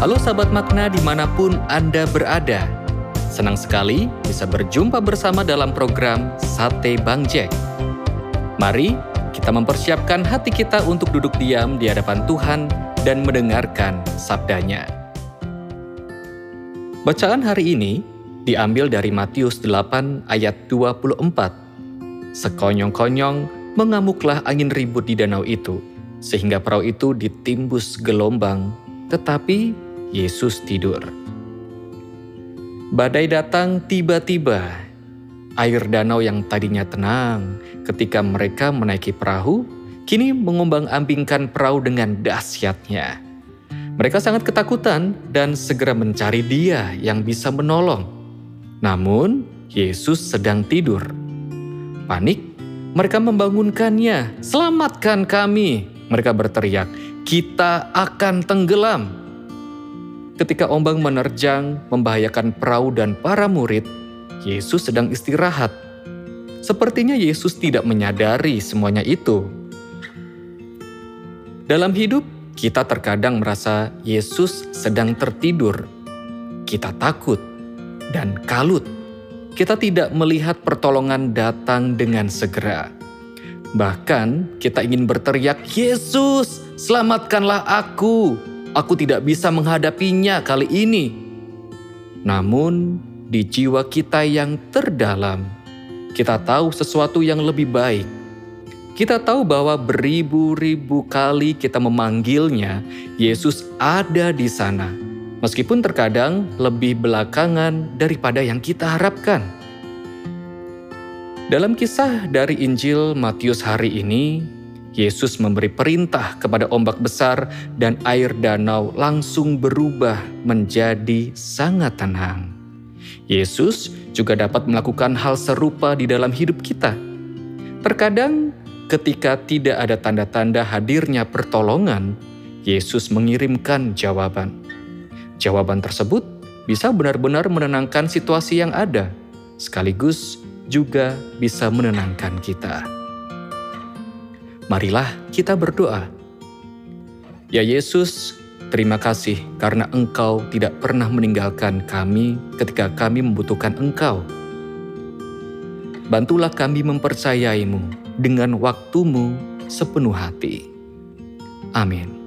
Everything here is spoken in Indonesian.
Halo sahabat makna di mana pun Anda berada. Senang sekali bisa berjumpa bersama dalam program Sate Bang Jack. Mari kita mempersiapkan hati kita untuk duduk diam di hadapan Tuhan dan mendengarkan sabdanya. Bacaan hari ini diambil dari Matius 8 ayat 24. Sekonyong-konyong mengamuklah angin ribut di danau itu, sehingga perahu itu ditimbus gelombang, tetapi Yesus tidur. Badai datang tiba-tiba. Air danau yang tadinya tenang ketika mereka menaiki perahu, kini mengumbang-ambingkan perahu dengan dahsyatnya. Mereka sangat ketakutan dan segera mencari dia yang bisa menolong. Namun, Yesus sedang tidur. Panik, mereka membangunkannya. Selamatkan kami! Mereka berteriak, kita akan tenggelam ketika ombang menerjang, membahayakan perahu dan para murid, Yesus sedang istirahat. Sepertinya Yesus tidak menyadari semuanya itu. Dalam hidup, kita terkadang merasa Yesus sedang tertidur. Kita takut dan kalut. Kita tidak melihat pertolongan datang dengan segera. Bahkan kita ingin berteriak, "Yesus, selamatkanlah aku!" Aku tidak bisa menghadapinya kali ini. Namun, di jiwa kita yang terdalam, kita tahu sesuatu yang lebih baik. Kita tahu bahwa beribu-ribu kali kita memanggilnya, Yesus ada di sana. Meskipun terkadang lebih belakangan daripada yang kita harapkan. Dalam kisah dari Injil Matius hari ini, Yesus memberi perintah kepada ombak besar dan air danau langsung berubah menjadi sangat tenang. Yesus juga dapat melakukan hal serupa di dalam hidup kita. Terkadang ketika tidak ada tanda-tanda hadirnya pertolongan, Yesus mengirimkan jawaban. Jawaban tersebut bisa benar-benar menenangkan situasi yang ada, sekaligus juga bisa menenangkan kita. Marilah kita berdoa. Ya Yesus, terima kasih karena Engkau tidak pernah meninggalkan kami ketika kami membutuhkan Engkau. Bantulah kami mempercayaimu dengan waktumu sepenuh hati. Amin.